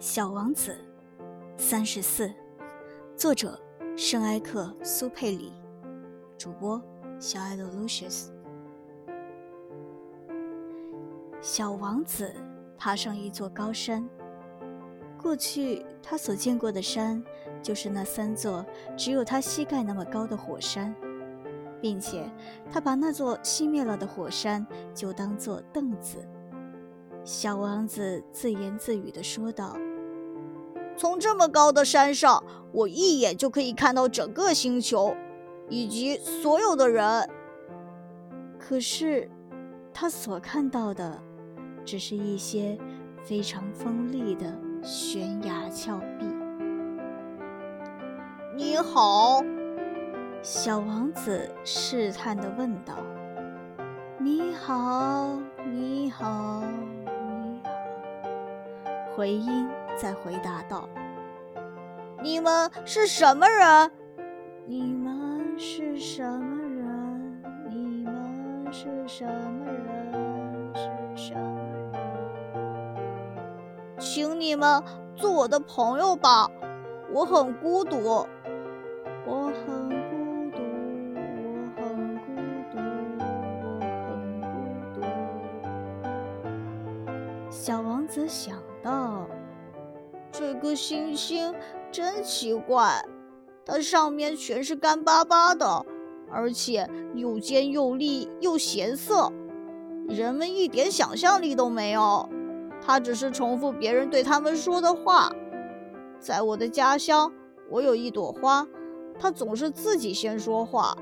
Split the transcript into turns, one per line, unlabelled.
小王子，三十四，作者圣埃克苏佩里，主播小爱的 Lucius。小王子爬上一座高山。过去他所见过的山，就是那三座只有他膝盖那么高的火山，并且他把那座熄灭了的火山就当做凳子。小王子自言自语地说道：“
从这么高的山上，我一眼就可以看到整个星球，以及所有的人。
可是，他所看到的，只是一些非常锋利的悬崖峭壁。”
你好，
小王子试探地问道。“你好，你好。”回音在回答道：“
你们是什么人？
你们是什么人？你们是什么人？是什么人？
请你们做我的朋友吧，我很孤独。
我很孤独，我很孤独，我很孤独。”小王子想。道：“
这个星星真奇怪，它上面全是干巴巴的，而且又尖又利又咸涩，人们一点想象力都没有。它只是重复别人对他们说的话。在我的家乡，我有一朵花，它总是自己先说话。